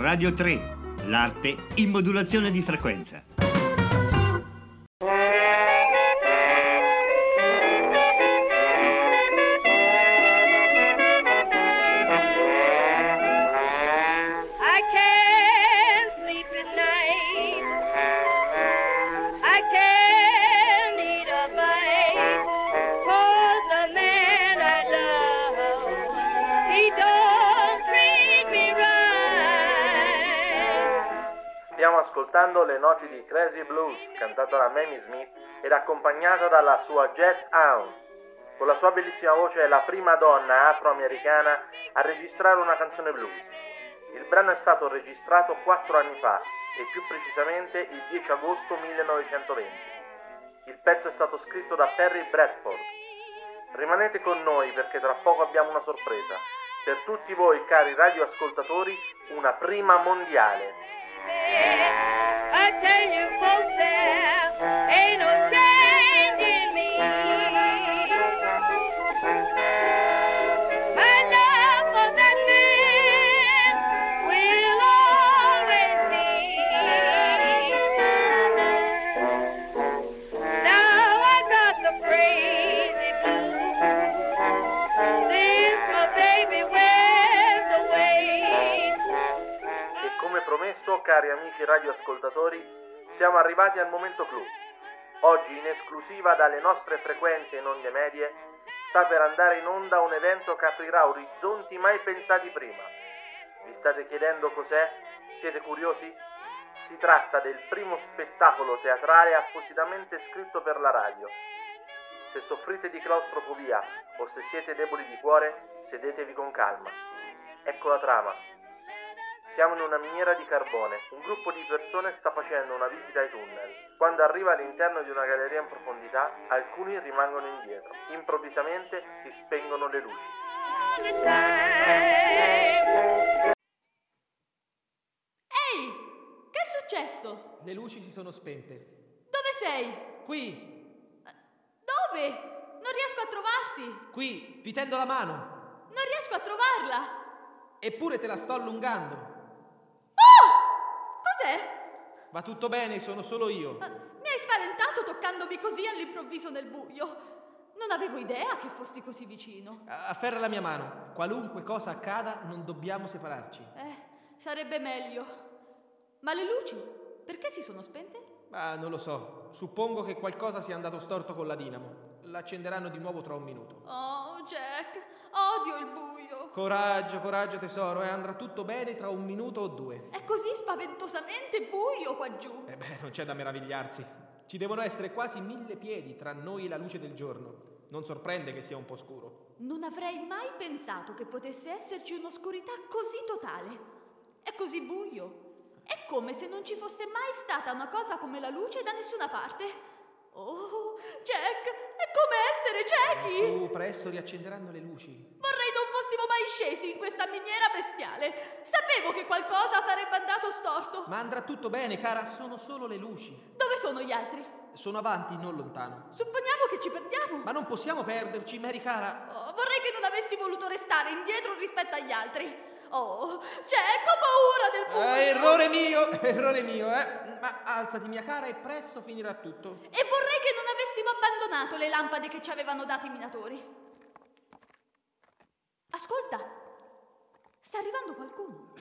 Radio 3, l'arte in modulazione di frequenza. Cantato da Mamie Smith ed accompagnato dalla sua Jazz Hound. Con la sua bellissima voce è la prima donna afroamericana a registrare una canzone blues. Il brano è stato registrato quattro anni fa e più precisamente il 10 agosto 1920. Il pezzo è stato scritto da Perry Bradford. Rimanete con noi perché tra poco abbiamo una sorpresa. Per tutti voi, cari radioascoltatori, una prima mondiale. I tell you, folks, there ain't no cari amici radioascoltatori, siamo arrivati al momento clou. Oggi in esclusiva dalle nostre frequenze in onde medie sta per andare in onda un evento che aprirà orizzonti mai pensati prima. Vi state chiedendo cos'è? Siete curiosi? Si tratta del primo spettacolo teatrale appositamente scritto per la radio. Se soffrite di claustrofobia o se siete deboli di cuore, sedetevi con calma. Ecco la trama. Siamo in una miniera di carbone. Un gruppo di persone sta facendo una visita ai tunnel. Quando arriva all'interno di una galleria in profondità, alcuni rimangono indietro. Improvvisamente si spengono le luci. Ehi, che è successo? Le luci si sono spente. Dove sei? Qui, Dove? Non riesco a trovarti. qui, ti tendo la mano. Non riesco a trovarla. Eppure te la sto allungando. Cos'è? Va tutto bene, sono solo io. Ah, Mi hai spaventato toccandomi così all'improvviso nel buio. Non avevo idea che fossi così vicino. Afferra la mia mano. Qualunque cosa accada, non dobbiamo separarci. Eh, sarebbe meglio. Ma le luci? Perché si sono spente? Ma non lo so. Suppongo che qualcosa sia andato storto con la dinamo. L'accenderanno di nuovo tra un minuto. Oh, Jack, odio il buio. Coraggio, coraggio tesoro, e andrà tutto bene tra un minuto o due. È così spaventosamente buio qua giù. E beh, non c'è da meravigliarsi. Ci devono essere quasi mille piedi tra noi e la luce del giorno. Non sorprende che sia un po' scuro. Non avrei mai pensato che potesse esserci un'oscurità così totale. È così buio. È come se non ci fosse mai stata una cosa come la luce da nessuna parte. Oh, Jack, è come essere ciechi. Su, presto riaccenderanno le luci. Vorrei non fossimo mai scesi in questa miniera bestiale. Sapevo che qualcosa sarebbe andato storto. Ma andrà tutto bene, cara, sono solo le luci. Dove sono gli altri? Sono avanti, non lontano. Supponiamo che ci perdiamo. Ma non possiamo perderci, Mary cara. Oh, vorrei che non avessi voluto restare indietro rispetto agli altri. Oh, Jack, buio. Eh, errore mio, errore mio, eh. Ma alzati, mia cara, e presto finirà tutto. E vorrei che non avessimo abbandonato le lampade che ci avevano dato i minatori. Ascolta, sta arrivando qualcuno.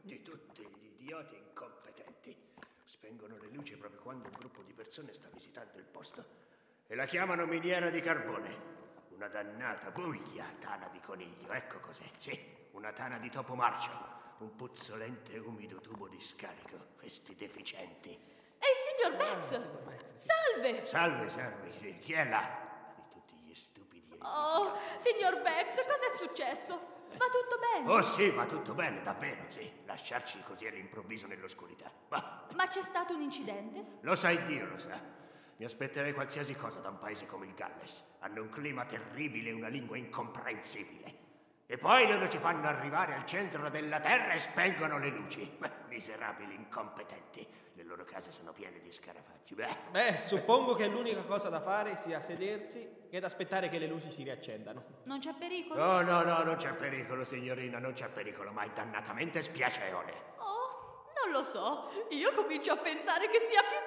Di tutti gli idioti incompetenti. Spengono le luci proprio quando un gruppo di persone sta visitando il posto. E la chiamano miniera di carbone. Una dannata buia tana di coniglio, ecco cos'è. Sì, una tana di topo marcio. Un puzzolente e umido tubo di scarico. Questi deficienti. È il signor Bex. Salve. Salve, salve, sì. Chi è là? Di tutti gli stupidi e Oh, signor Bex, cos'è successo? Va tutto bene? Oh sì, va tutto bene, davvero, sì. Lasciarci così all'improvviso nell'oscurità. Ma Ma c'è stato un incidente? Lo sai Dio, lo sa. Mi aspetterei qualsiasi cosa da un paese come il Galles. Hanno un clima terribile e una lingua incomprensibile. E poi loro ci fanno arrivare al centro della terra e spengono le luci. Beh, miserabili incompetenti. Le loro case sono piene di scarafaggi. Beh, Beh, suppongo che l'unica cosa da fare sia sedersi ed aspettare che le luci si riaccendano. Non c'è pericolo? no, no, no, non c'è pericolo, signorina, non c'è pericolo, ma è dannatamente spiacevole. Oh, Non lo so, io comincio a pensare che sia piuttosto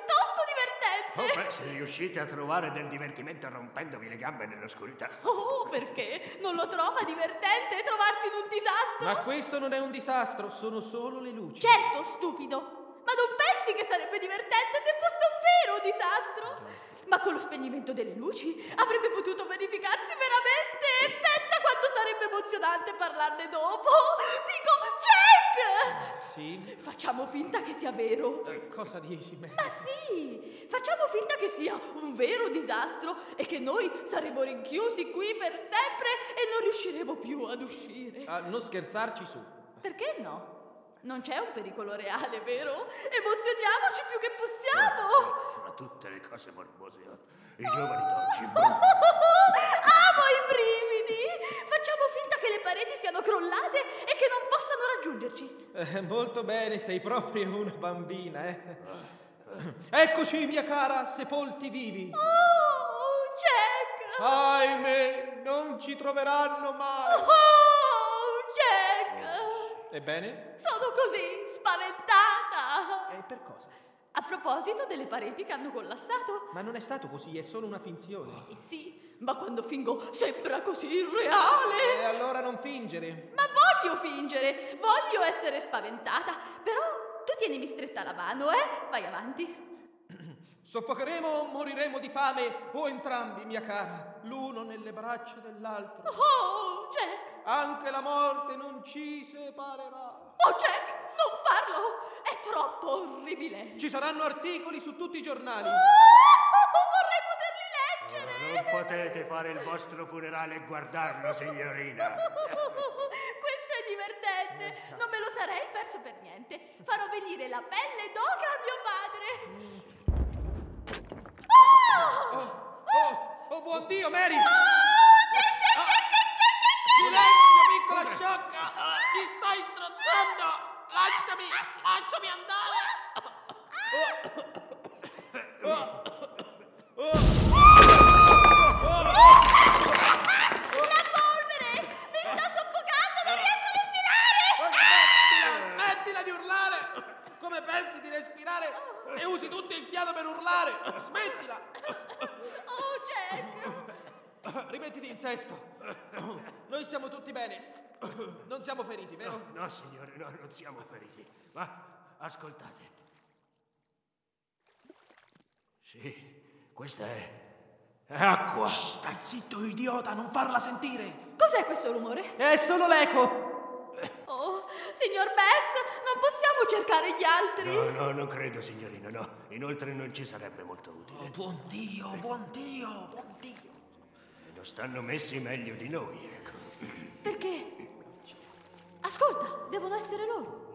Oh, beh, se riuscite a trovare del divertimento rompendovi le gambe nell'oscurità. Oh, perché? Non lo trova divertente trovarsi in un disastro? Ma questo non è un disastro, sono solo le luci. Certo, stupido! Ma non pensi che sarebbe divertente se fosse un vero disastro? Ma con lo spegnimento delle luci avrebbe potuto verificarsi veramente e pensa quanto sarebbe emozionante parlarne dopo! Dico, check! Sì? Facciamo finta che sia vero. Eh, Cosa dici, Mary? Ma sì, facciamo finta che sia un vero disastro e che noi saremo rinchiusi qui per sempre e non riusciremo più ad uscire. Ah, non scherzarci su. Perché no? Non c'è un pericolo reale, vero? Emozioniamoci più che possiamo! Tra tutte le cose morbose, i giovani d'oggi. pareti siano crollate e che non possano raggiungerci. Eh, molto bene, sei proprio una bambina, eh. Eccoci, mia cara, sepolti vivi. Oh, Jack! Ahimè, non ci troveranno mai. Oh, Jack! Ebbene? Sono così spaventata! E per cosa? A proposito delle pareti che hanno collassato. Ma non è stato così, è solo una finzione. Eh sì, ma quando fingo sembra così irreale. E allora non fingere. Ma voglio fingere, voglio essere spaventata, però tu tienimi stretta la mano, eh? Vai avanti. Soffocheremo o moriremo di fame, o entrambi, mia cara, l'uno nelle braccia dell'altro. Oh, Jack! Anche la morte non ci separerà. Oh, Jack! Non farlo! È troppo orribile! Ci saranno articoli su tutti i giornali. Oh, vorrei poterli leggere! Non potete fare il vostro funerale e guardarlo, signorina. Questo è divertente! Non me lo sarei perso per niente. Farò venire la pelle d'oca a mio padre. Oh, oh, oh, buon Dio, Mary! Ah, Silenzio, piccola sciocca! Mi stai strozzando! Lasciami, lasciami La polvere! Mi sta soffocando, non riesco a respirare! Smettila, smettila di urlare! Come pensi di respirare se usi tutto il fiato per urlare? Smettila! Oh, Jack! Rimettiti in sesto. Noi stiamo tutti bene. Non siamo feriti, vero? No, signore, no, non siamo feriti. Ma ascoltate. Sì, questa è. è acqua. Stai zitto, idiota, non farla sentire. Cos'è questo rumore? È solo l'eco. Oh, signor Bex, non possiamo cercare gli altri? No, no, non credo, signorina, no. Inoltre non ci sarebbe molto utile. Oh, buon Dio, buon Dio, buon Dio. E non stanno messi meglio di noi, ecco. Perché? Ascolta, devono essere loro.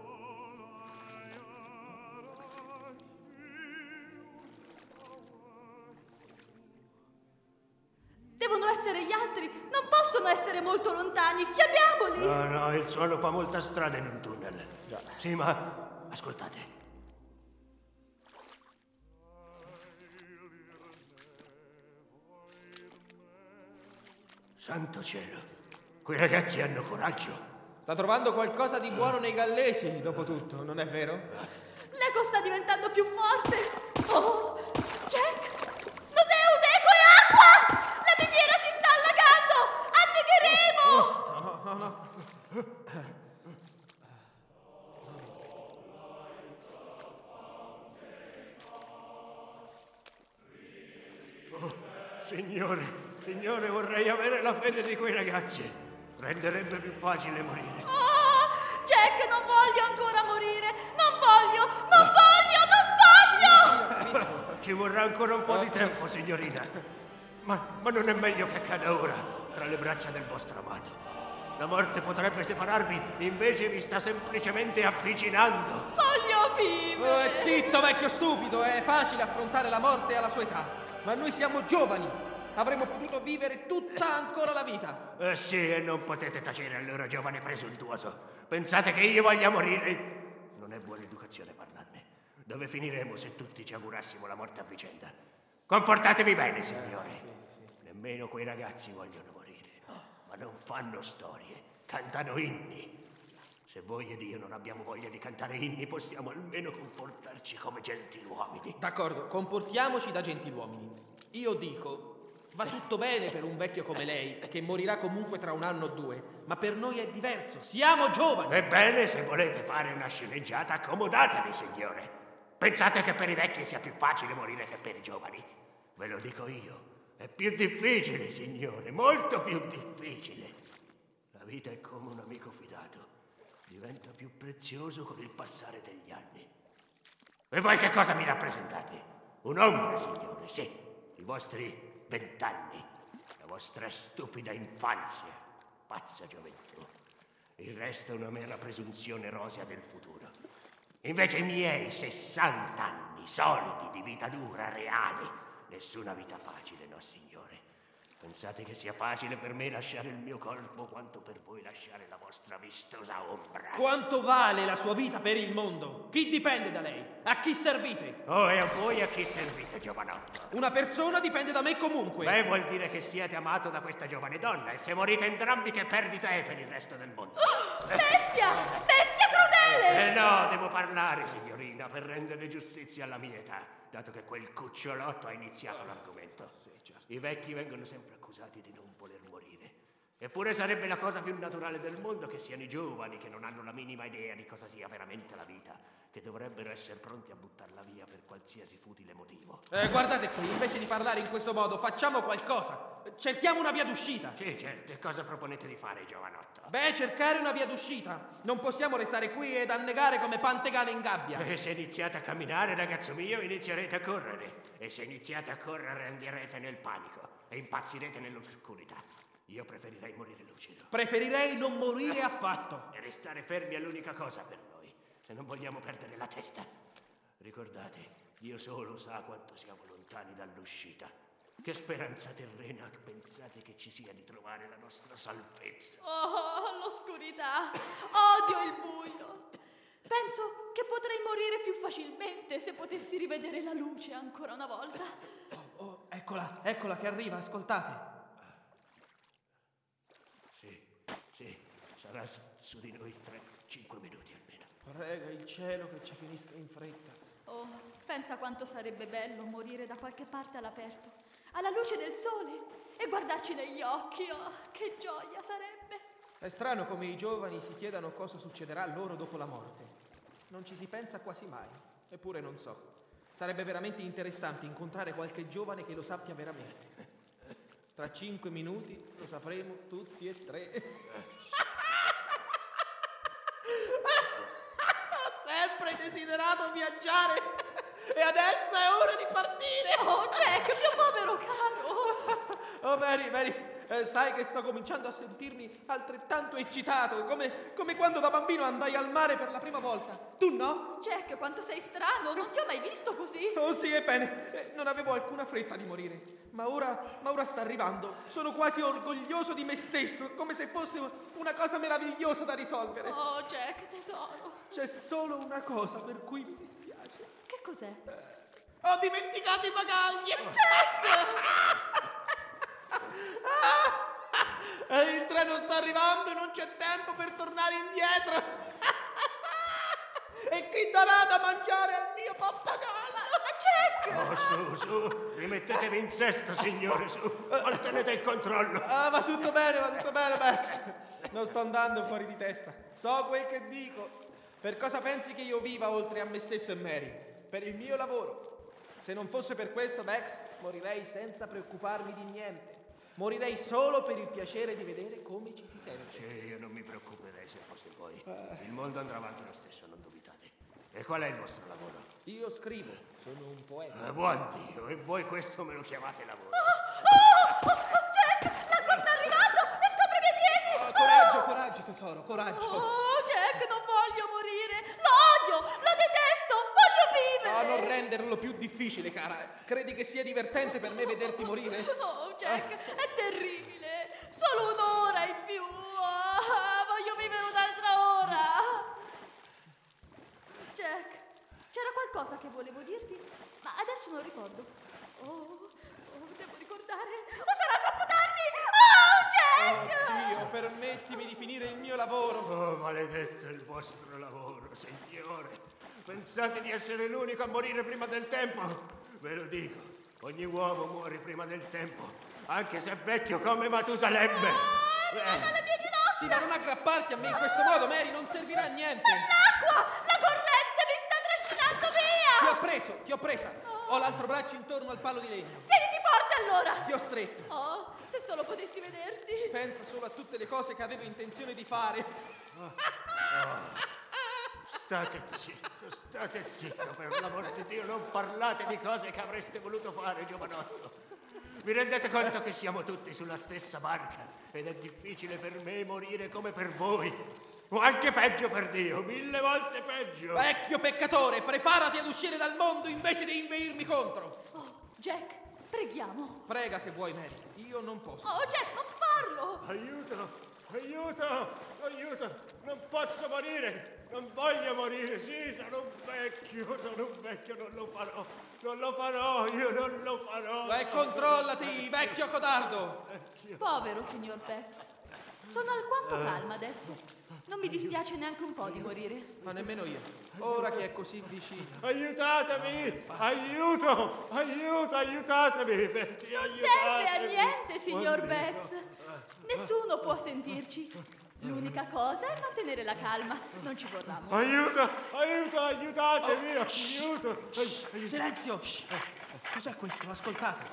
Devono essere gli altri, non possono essere molto lontani, chiamiamoli! No, no, il suono fa molta strada in un tunnel. Sì, ma ascoltate. Santo cielo, quei ragazzi hanno coraggio. Sta trovando qualcosa di buono nei gallesi, dopo tutto, non è vero? L'eco sta diventando più forte! Oh, Jack! Non è un eco, è acqua! La miniera si sta allagando! Annegheremo! No, no, no. Signore, signore, vorrei avere la fede di quei ragazzi. Renderebbe più facile morire. Oh, Jack, non voglio ancora morire! Non voglio! Non voglio! Non voglio! Ci vorrà ancora un po' di tempo, signorina. Ma, ma non è meglio che accada ora, tra le braccia del vostro amato. La morte potrebbe separarvi, invece vi sta semplicemente avvicinando. Voglio vivere! Oh, zitto, vecchio stupido, è facile affrontare la morte alla sua età. Ma noi siamo giovani. Avremmo potuto vivere tutta ancora la vita. Eh sì, e non potete tacere allora, giovane presuntuoso. Pensate che io voglia morire? Non è buona educazione parlarne. Dove finiremo se tutti ci augurassimo la morte a vicenda? Comportatevi bene, signore. Nemmeno quei ragazzi vogliono morire. Ma non fanno storie, cantano inni. Se voi ed io non abbiamo voglia di cantare inni, possiamo almeno comportarci come gentiluomini. D'accordo, comportiamoci da gentiluomini. Io dico, va tutto bene per un vecchio come lei, che morirà comunque tra un anno o due, ma per noi è diverso, siamo giovani. Ebbene, se volete fare una sceneggiata, accomodatevi, signore. Pensate che per i vecchi sia più facile morire che per i giovani? Ve lo dico io. È più difficile, signore, molto più difficile. La vita è come un amico fidato. Diventa più prezioso con il passare degli anni. E voi che cosa mi rappresentate? Un'ombra, signore, sì. I vostri vent'anni. La vostra stupida infanzia. Pazza gioventù. Il resto è una mera presunzione rosea del futuro. Invece i miei 60 anni solidi di vita dura, reale. Nessuna vita facile, no, signore. Pensate che sia facile per me lasciare il mio corpo quanto per voi lasciare la vostra vistosa ombra? Quanto vale la sua vita per il mondo? Chi dipende da lei? A chi servite? Oh, e a voi a chi servite, giovanotto? Una persona dipende da me comunque. Beh, vuol dire che siete amato da questa giovane donna e se morite entrambi che perdita è per il resto del mondo. Bestia! Bestia crudele! Eh no, devo parlare, signorina, per rendere giustizia alla mia età, dato che quel cucciolotto ha iniziato l'argomento. I vecchi vengono sempre accusati di non voler morire. Eppure sarebbe la cosa più naturale del mondo che siano i giovani che non hanno la minima idea di cosa sia veramente la vita, che dovrebbero essere pronti a buttarla via per qualsiasi futile motivo. Eh, guardate qui, invece di parlare in questo modo, facciamo qualcosa. Cerchiamo una via d'uscita. Sì, certo, e cosa proponete di fare, giovanotto? Beh, cercare una via d'uscita. Non possiamo restare qui ed annegare come pantegane in gabbia. E se iniziate a camminare, ragazzo mio, inizierete a correre. E se iniziate a correre, andrete nel panico e impazzirete nell'oscurità. Io preferirei morire lucido. Preferirei non morire affatto. E restare fermi è l'unica cosa per noi, se non vogliamo perdere la testa. Ricordate, Dio solo sa quanto siamo lontani dall'uscita. Che speranza terrena pensate che ci sia di trovare la nostra salvezza? Oh, l'oscurità! Odio il buio! Penso che potrei morire più facilmente se potessi rivedere la luce ancora una volta. Oh, oh, eccola, eccola che arriva, ascoltate. Sì, sì, sarà su, su di noi tra cinque minuti almeno. Prega il cielo che ci finisca in fretta. Oh, pensa quanto sarebbe bello morire da qualche parte all'aperto, alla luce del sole e guardarci negli occhi. Oh, che gioia sarebbe! È strano come i giovani si chiedano cosa succederà loro dopo la morte. Non ci si pensa quasi mai, eppure non so. Sarebbe veramente interessante incontrare qualche giovane che lo sappia veramente. Tra cinque minuti lo sapremo tutti e tre. Ho sempre desiderato viaggiare e adesso è ora di partire. Oh, Jack, mio povero caro! Oh, Mary, Mary, eh, sai che sto cominciando a sentirmi altrettanto eccitato, come, come quando da bambino andai al mare per la prima volta. Tu no? Jack, quanto sei strano! Non ti ho mai visto così! Oh sì, ebbene, eh, non avevo alcuna fretta di morire, ma ora, ma ora sta arrivando. Sono quasi orgoglioso di me stesso, come se fosse una cosa meravigliosa da risolvere. Oh, Jack, tesoro! C'è solo una cosa per cui mi dispiace. Che cos'è? Ho dimenticato i bagagli! Jack! Ah, il treno sta arrivando e non c'è tempo per tornare indietro. e chi darà da mangiare al mio pappagallo? Jack! Oh, su, su, rimettetevi in sesto, signore, su. Mantenete il controllo. Ah, va tutto bene, va tutto bene, Max. Non sto andando fuori di testa. So quel che dico. Per cosa pensi che io viva oltre a me stesso e Mary? Per il mio lavoro. Se non fosse per questo, Max, morirei senza preoccuparmi di niente. Morirei solo per il piacere di vedere come ci si sente. Sì, io non mi preoccuperei se fosse voi. Il mondo andrà avanti lo stesso, non dubitate. E qual è il vostro lavoro? Io scrivo, sono un poeta. Eh, buon Dio, e voi questo me lo chiamate lavoro? Oh, Jack! L'acqua sta arrivando! È sopra i miei piedi! Oh, coraggio, coraggio, tesoro, coraggio. Oh, Jack, non voglio Ah, non renderlo più difficile, cara. Credi che sia divertente per me vederti morire? Oh, Jack, è terribile! Solo un'ora in più! Ah, voglio vivere un'altra ora! Jack, c'era qualcosa che volevo dirti, ma adesso non ricordo. Oh, oh devo ricordare. Oh, sarà troppo tardi! Oh, Jack! Oddio, permettimi di finire il mio lavoro. Oh, maledetto il vostro lavoro, signore. Pensate di essere l'unico a morire prima del tempo? Ve lo dico, ogni uomo muore prima del tempo, anche se è vecchio come Matusalemme. Ah, Eh, alle mie ginocchia! Sì, ma non aggrapparti a me in questo modo, Mary, non servirà a niente. L'acqua! La corrente mi sta trascinando Ti via! ho preso, ti ho presa. Ho l'altro braccio intorno al palo di legno. Tieniti forte allora! Ti ho stretto. Oh, se solo potessi vederti! Pensa solo a tutte le cose che avevo intenzione di fare. State zitto, state zitto, per l'amor di Dio, non parlate di cose che avreste voluto fare, giovanotto. Vi rendete conto che siamo tutti sulla stessa barca ed è difficile per me morire come per voi. O anche peggio per Dio, mille volte peggio. Vecchio peccatore, preparati ad uscire dal mondo invece di inveirmi contro. Oh, Jack, preghiamo! Prega se vuoi, Mary. Io non posso. Oh, Jack, non farlo! Aiuto, aiuto, aiuto, non posso morire, non voglio morire, sì, sono un vecchio, sono un vecchio, non lo farò, non lo farò, io non lo farò. Vai, controllati, vecchio codardo. Povero signor Bex. Sono alquanto calma adesso. Non mi dispiace neanche un po' di morire. Ma nemmeno io. Ora che è così vicino. Aiutatemi! Aiuto! Aiuto! Aiutatemi! Betty, Non aiutatemi! serve a niente, signor. Bex. Nessuno può sentirci. L'unica cosa è mantenere la calma. Non ci vorrà molto. Aiuto! Aiuto! Aiutatemi! Aiuto! Ai- aiuto. Silenzio! Cos'è questo? Ascoltate.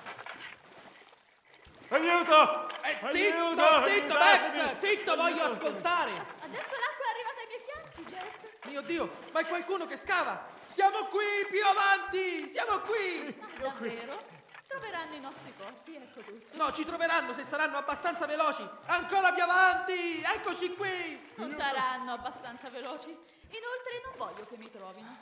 Aiuto! Eh, Aiuto! zitto, zitto, aiutatemi! Zitto, voglio ascoltare! Adesso l'acqua è arrivata ai miei fianchi, Jack. Mio Dio, ma è qualcuno che scava! Siamo qui, più avanti! Siamo qui! Davvero? Troveranno i nostri corpi, ecco tutto. No, ci troveranno se saranno abbastanza veloci! Ancora più avanti! Eccoci qui! Non saranno abbastanza veloci. Inoltre non voglio che mi trovino.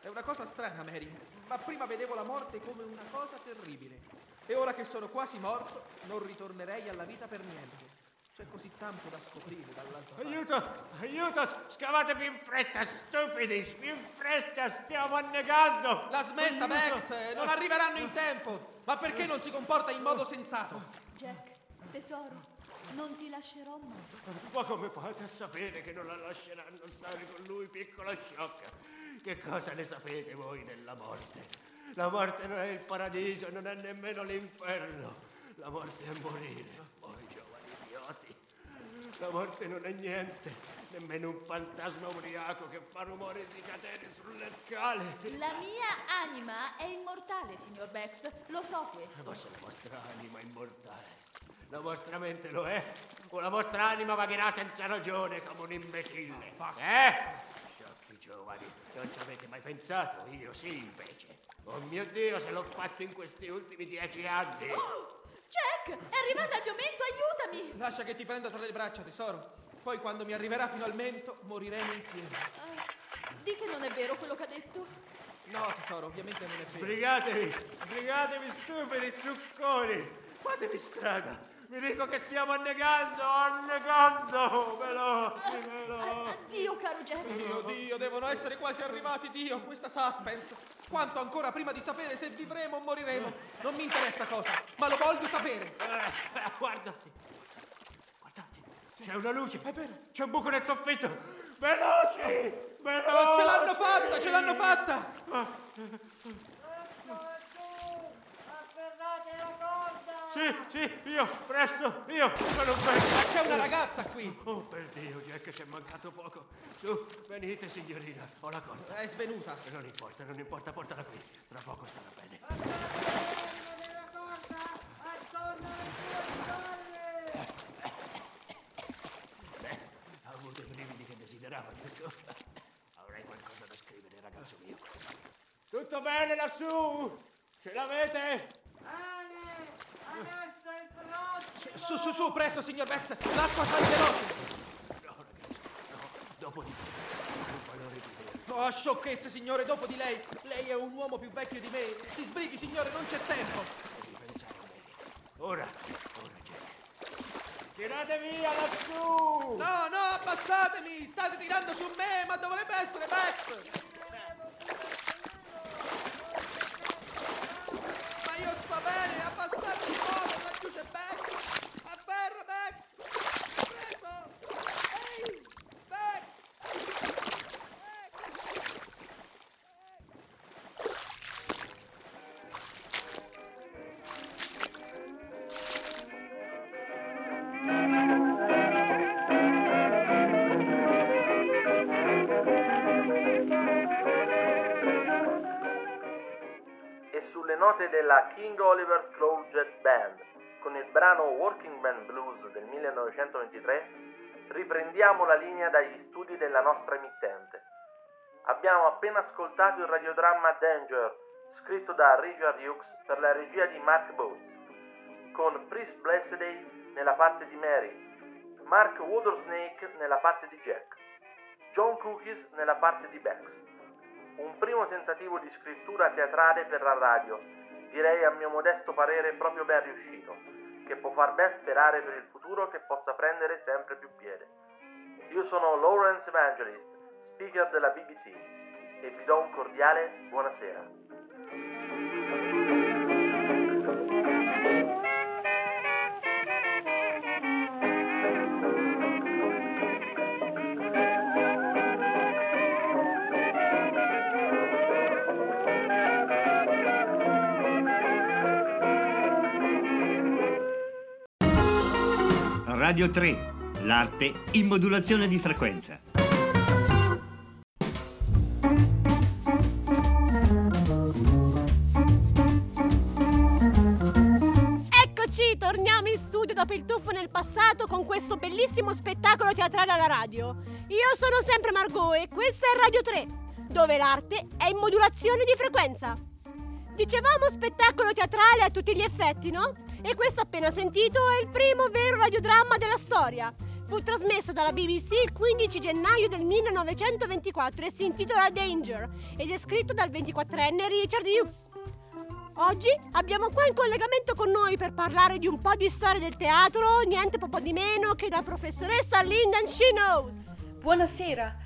È una cosa strana, Mary, ma prima vedevo la morte come una cosa terribile. E ora che sono quasi morto, non ritornerei alla vita per niente. C'è così tanto da scoprire dall'altra parte. Aiuto! Aiuto! Scavate più in fretta, stupidi! Più in fretta, stiamo annegando! La smetta, Aiuto! Bex! Non arriveranno in tempo! Ma perché non si comporta in modo sensato? Jack, tesoro, non ti lascerò mai. Ma come fate a sapere che non la lasceranno stare con lui, piccola sciocca? Che cosa ne sapete voi della morte? La morte non è il paradiso, non è nemmeno l'inferno. La morte è morire. Voi giovani idioti. La morte non è niente, nemmeno un fantasma ubriaco che fa rumore di catene sulle scale. La mia anima è immortale, signor Bex. Lo so questo. Ma se la vostra anima è immortale, la vostra mente lo è? O la vostra anima vagherà senza ragione come un imbecille? Eh? Sciocchi giovani, non ci avete mai pensato? Io sì, invece. Oh mio Dio, se l'ho fatto in questi ultimi dieci anni. Jack, è arrivato il mio mento, aiutami! Lascia che ti prenda tra le braccia, tesoro. Poi quando mi arriverà fino al mento, moriremo insieme. Ah, di che non è vero quello che ha detto? No, tesoro, ovviamente non è vero. Sbrigatevi, sbrigatevi stupidi zucconi. Fatevi strada. Vi dico che stiamo annegando, annegando. Veloci, veloci. Addio, caro Jack. Dio, Dio, devono essere quasi arrivati, Dio, questa suspense. Quanto ancora prima di sapere se vivremo o moriremo. Non mi interessa cosa, ma lo voglio sapere. Eh, guardati. C'è una luce. È vero. C'è un buco nel soffitto. Veloci, veloci. Oh, ce l'hanno fatta, ce l'hanno fatta! Sì, sì, io, presto, io, sono un vecchio. C'è una ragazza qui! Oh, per Dio, Jack, ci è mancato poco. Su, venite, signorina, ho la corda. È svenuta. Non importa, non importa, portala qui. Tra poco starà bene. Beh, ha avuto i brividi che desiderava, giusto? Avrei qualcosa da scrivere, ragazzo mio. Tutto bene lassù? Ce l'avete? Su, su, su, presto, signor Bex! L'acqua sale veloce! No, ragazzo, no. Dopo di te, un valore di vero. Oh, sciocchezze, signore, dopo di lei. Lei è un uomo più vecchio di me. Si sbrighi, signore, non c'è tempo. Devi pensare a me. Ora, ora, Jack. Tirate via lassù! No, no, abbassatemi! State tirando su me, ma dovrebbe essere Bex! Ma io sto bene, King Oliver's Claw Jet Band con il brano Working Man Blues del 1923, riprendiamo la linea dagli studi della nostra emittente. Abbiamo appena ascoltato il radiodramma Danger, scritto da Richard Hughes per la regia di Mark Booth, con Priest Blesseday nella parte di Mary, Mark Watersnake nella parte di Jack, John Cookies nella parte di Bex. Un primo tentativo di scrittura teatrale per la radio, direi a mio modesto parere proprio ben riuscito, che può far ben sperare per il futuro che possa prendere sempre più piede. Io sono Lawrence Evangelist, speaker della BBC, e vi do un cordiale buonasera. Radio 3, l'arte in modulazione di frequenza. Eccoci, torniamo in studio dopo il tuffo nel passato con questo bellissimo spettacolo teatrale alla radio. Io sono sempre Margot e questa è Radio 3, dove l'arte è in modulazione di frequenza. Dicevamo spettacolo teatrale a tutti gli effetti, no? E questo appena sentito è il primo vero radiodramma della storia. Fu trasmesso dalla BBC il 15 gennaio del 1924 e si intitola Danger ed è scritto dal 24enne Richard Hughes. Oggi abbiamo qua in collegamento con noi per parlare di un po' di storia del teatro, niente po' di meno che la professoressa Lyndon She Knows. Buonasera.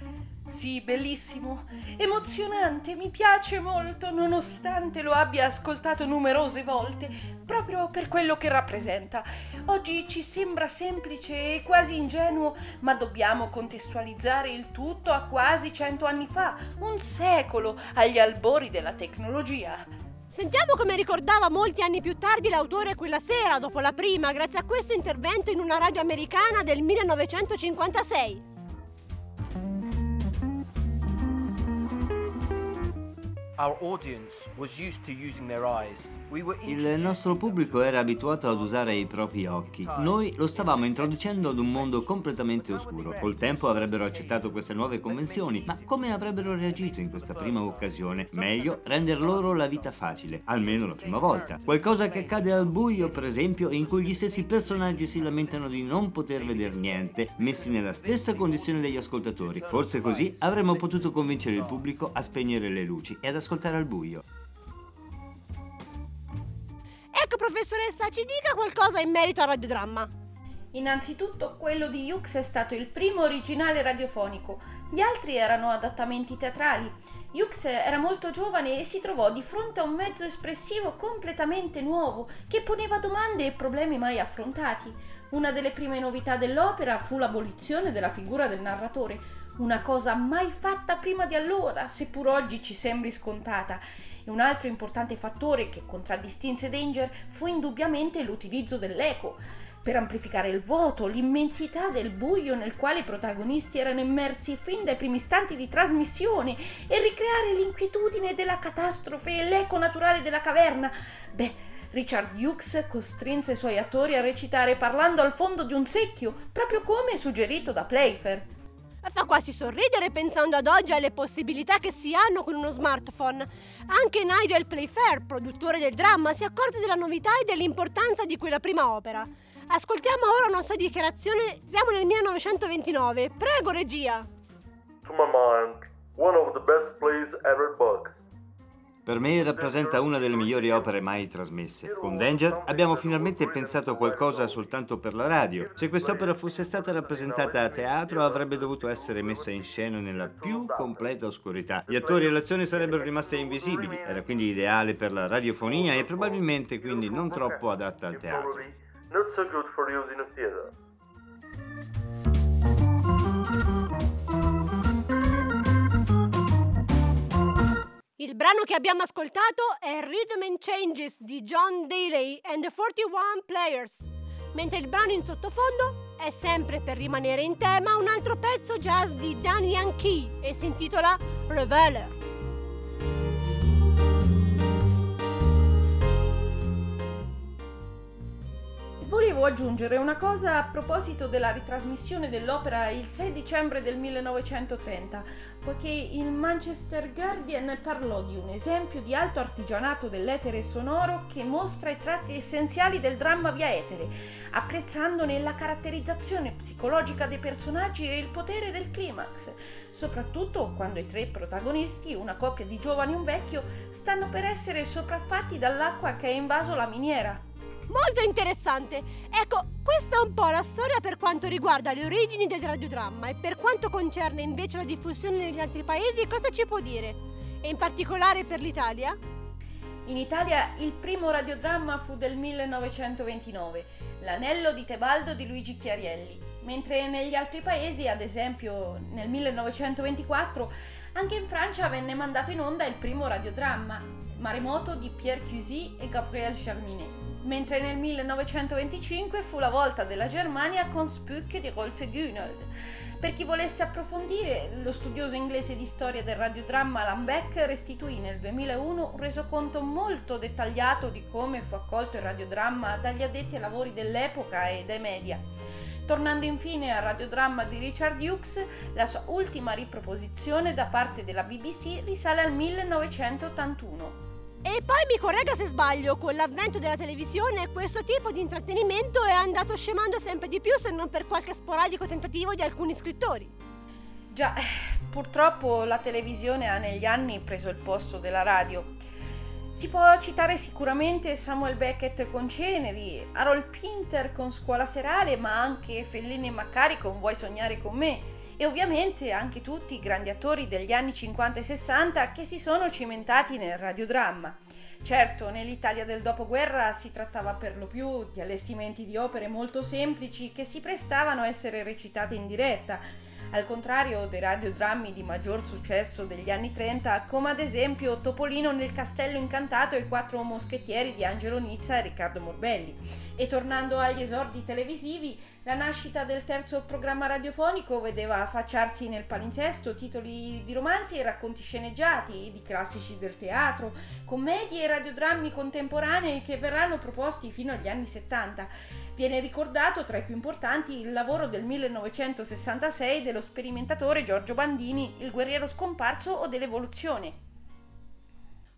Sì, bellissimo, emozionante, mi piace molto, nonostante lo abbia ascoltato numerose volte, proprio per quello che rappresenta. Oggi ci sembra semplice e quasi ingenuo, ma dobbiamo contestualizzare il tutto a quasi cento anni fa, un secolo, agli albori della tecnologia. Sentiamo come ricordava molti anni più tardi l'autore quella sera, dopo la prima, grazie a questo intervento in una radio americana del 1956. Il nostro pubblico era abituato ad usare i propri occhi. Noi lo stavamo introducendo ad un mondo completamente oscuro. Col tempo avrebbero accettato queste nuove convenzioni, ma come avrebbero reagito in questa prima occasione? Meglio rendere loro la vita facile, almeno la prima volta. Qualcosa che accade al buio, per esempio, in cui gli stessi personaggi si lamentano di non poter vedere niente, messi nella stessa condizione degli ascoltatori. Forse così avremmo potuto convincere il pubblico a spegnere le luci e ad ascoltare al buio. Ecco, professoressa, ci dica qualcosa in merito al radiodramma. Innanzitutto quello di Hughes è stato il primo originale radiofonico, gli altri erano adattamenti teatrali. Hughes era molto giovane e si trovò di fronte a un mezzo espressivo completamente nuovo che poneva domande e problemi mai affrontati. Una delle prime novità dell'opera fu l'abolizione della figura del narratore, una cosa mai fatta prima di allora, seppur oggi ci sembri scontata. E un altro importante fattore che contraddistinse Danger fu indubbiamente l'utilizzo dell'eco per amplificare il vuoto, l'immensità del buio nel quale i protagonisti erano immersi fin dai primi istanti di trasmissione e ricreare l'inquietudine della catastrofe e l'eco naturale della caverna. Beh, Richard Hughes costrinse i suoi attori a recitare parlando al fondo di un secchio, proprio come suggerito da Playfair. Fa quasi sorridere pensando ad oggi alle possibilità che si hanno con uno smartphone. Anche Nigel Playfair, produttore del dramma, si accorse della novità e dell'importanza di quella prima opera. Ascoltiamo ora una sua dichiarazione. Siamo nel 1929. Prego, regia. To my mind, one of the best plays ever booked. Per me rappresenta una delle migliori opere mai trasmesse. Con Danger abbiamo finalmente pensato qualcosa soltanto per la radio. Se quest'opera fosse stata rappresentata a teatro avrebbe dovuto essere messa in scena nella più completa oscurità. Gli attori e l'azione sarebbero rimaste invisibili. Era quindi ideale per la radiofonia e probabilmente quindi non troppo adatta al teatro. Not so good for use in a theater. Il brano che abbiamo ascoltato è Rhythm and Changes di John Daly and the 41 Players, mentre il brano in sottofondo è sempre per rimanere in tema un altro pezzo jazz di Dan Yankee e si intitola Reveler. Volevo aggiungere una cosa a proposito della ritrasmissione dell'opera il 6 dicembre del 1930, poiché il Manchester Guardian parlò di un esempio di alto artigianato dell'etere sonoro che mostra i tratti essenziali del dramma via etere, apprezzandone la caratterizzazione psicologica dei personaggi e il potere del climax, soprattutto quando i tre protagonisti, una coppia di giovani e un vecchio, stanno per essere sopraffatti dall'acqua che ha invaso la miniera. Molto interessante. Ecco, questa è un po' la storia per quanto riguarda le origini del radiodramma e per quanto concerne invece la diffusione negli altri paesi, cosa ci può dire? E in particolare per l'Italia? In Italia il primo radiodramma fu del 1929, L'anello di Tebaldo di Luigi Chiarielli, mentre negli altri paesi, ad esempio nel 1924, anche in Francia venne mandato in onda il primo radiodramma, Maremoto di Pierre Cusy e Gabriel Germinet mentre nel 1925 fu la volta della Germania con Spück di Rolf Günold. Per chi volesse approfondire, lo studioso inglese di storia del radiodramma Alan Beck restituì nel 2001 un resoconto molto dettagliato di come fu accolto il radiodramma dagli addetti ai lavori dell'epoca e dai media. Tornando infine al radiodramma di Richard Hughes, la sua ultima riproposizione da parte della BBC risale al 1981. E poi mi corregga se sbaglio, con l'avvento della televisione questo tipo di intrattenimento è andato scemando sempre di più se non per qualche sporadico tentativo di alcuni scrittori. Già, purtroppo la televisione ha negli anni preso il posto della radio. Si può citare sicuramente Samuel Beckett con Ceneri, Harold Pinter con Scuola Serale, ma anche Fellini e Maccari con Vuoi sognare con me e ovviamente anche tutti i grandi attori degli anni 50 e 60 che si sono cimentati nel radiodramma. Certo, nell'Italia del dopoguerra si trattava per lo più di allestimenti di opere molto semplici che si prestavano a essere recitate in diretta, al contrario dei radiodrammi di maggior successo degli anni 30, come ad esempio Topolino nel Castello Incantato e i Quattro Moschettieri di Angelo Nizza e Riccardo Morbelli. E tornando agli esordi televisivi, la nascita del terzo programma radiofonico vedeva affacciarsi nel palinsesto titoli di romanzi e racconti sceneggiati, di classici del teatro, commedie e radiodrammi contemporanei che verranno proposti fino agli anni 70. Viene ricordato tra i più importanti il lavoro del 1966 dello sperimentatore Giorgio Bandini, Il guerriero scomparso o dell'evoluzione.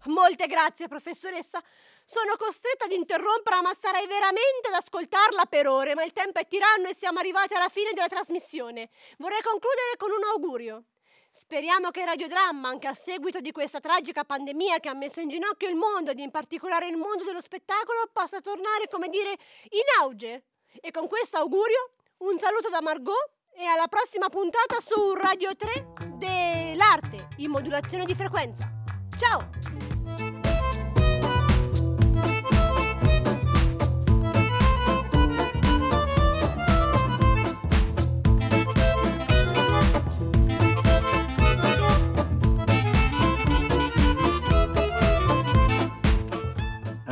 Molte grazie, professoressa. Sono costretta ad interromperla, ma sarei veramente ad ascoltarla per ore, ma il tempo è tiranno e siamo arrivati alla fine della trasmissione. Vorrei concludere con un augurio. Speriamo che il radiodramma, anche a seguito di questa tragica pandemia che ha messo in ginocchio il mondo ed in particolare il mondo dello spettacolo, possa tornare, come dire, in auge. E con questo augurio, un saluto da Margot e alla prossima puntata su Radio 3 dell'arte in modulazione di frequenza. Ciao!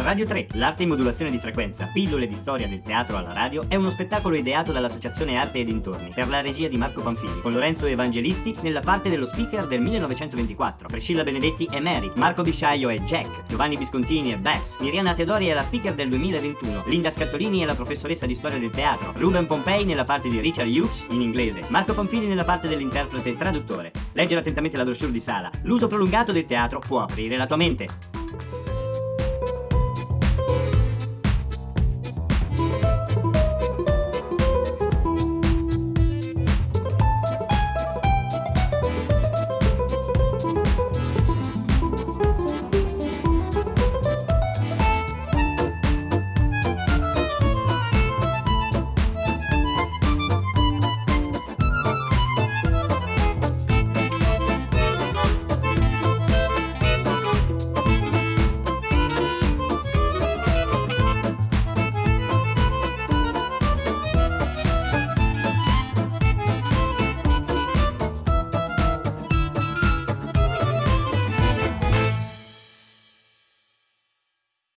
Radio 3, l'arte in modulazione di frequenza, pillole di storia del teatro alla radio, è uno spettacolo ideato dall'Associazione Arte e Dintorni, per la regia di Marco Panfili, con Lorenzo Evangelisti nella parte dello speaker del 1924, Priscilla Benedetti è Mary, Marco Bisciaio è Jack, Giovanni Viscontini è Bex, Miriana Teodori è la speaker del 2021, Linda Scattolini è la professoressa di storia del teatro, Ruben Pompei nella parte di Richard Hughes in inglese, Marco Panfili nella parte dell'interprete traduttore. Leggere attentamente la brochure di sala. L'uso prolungato del teatro può aprire la tua mente.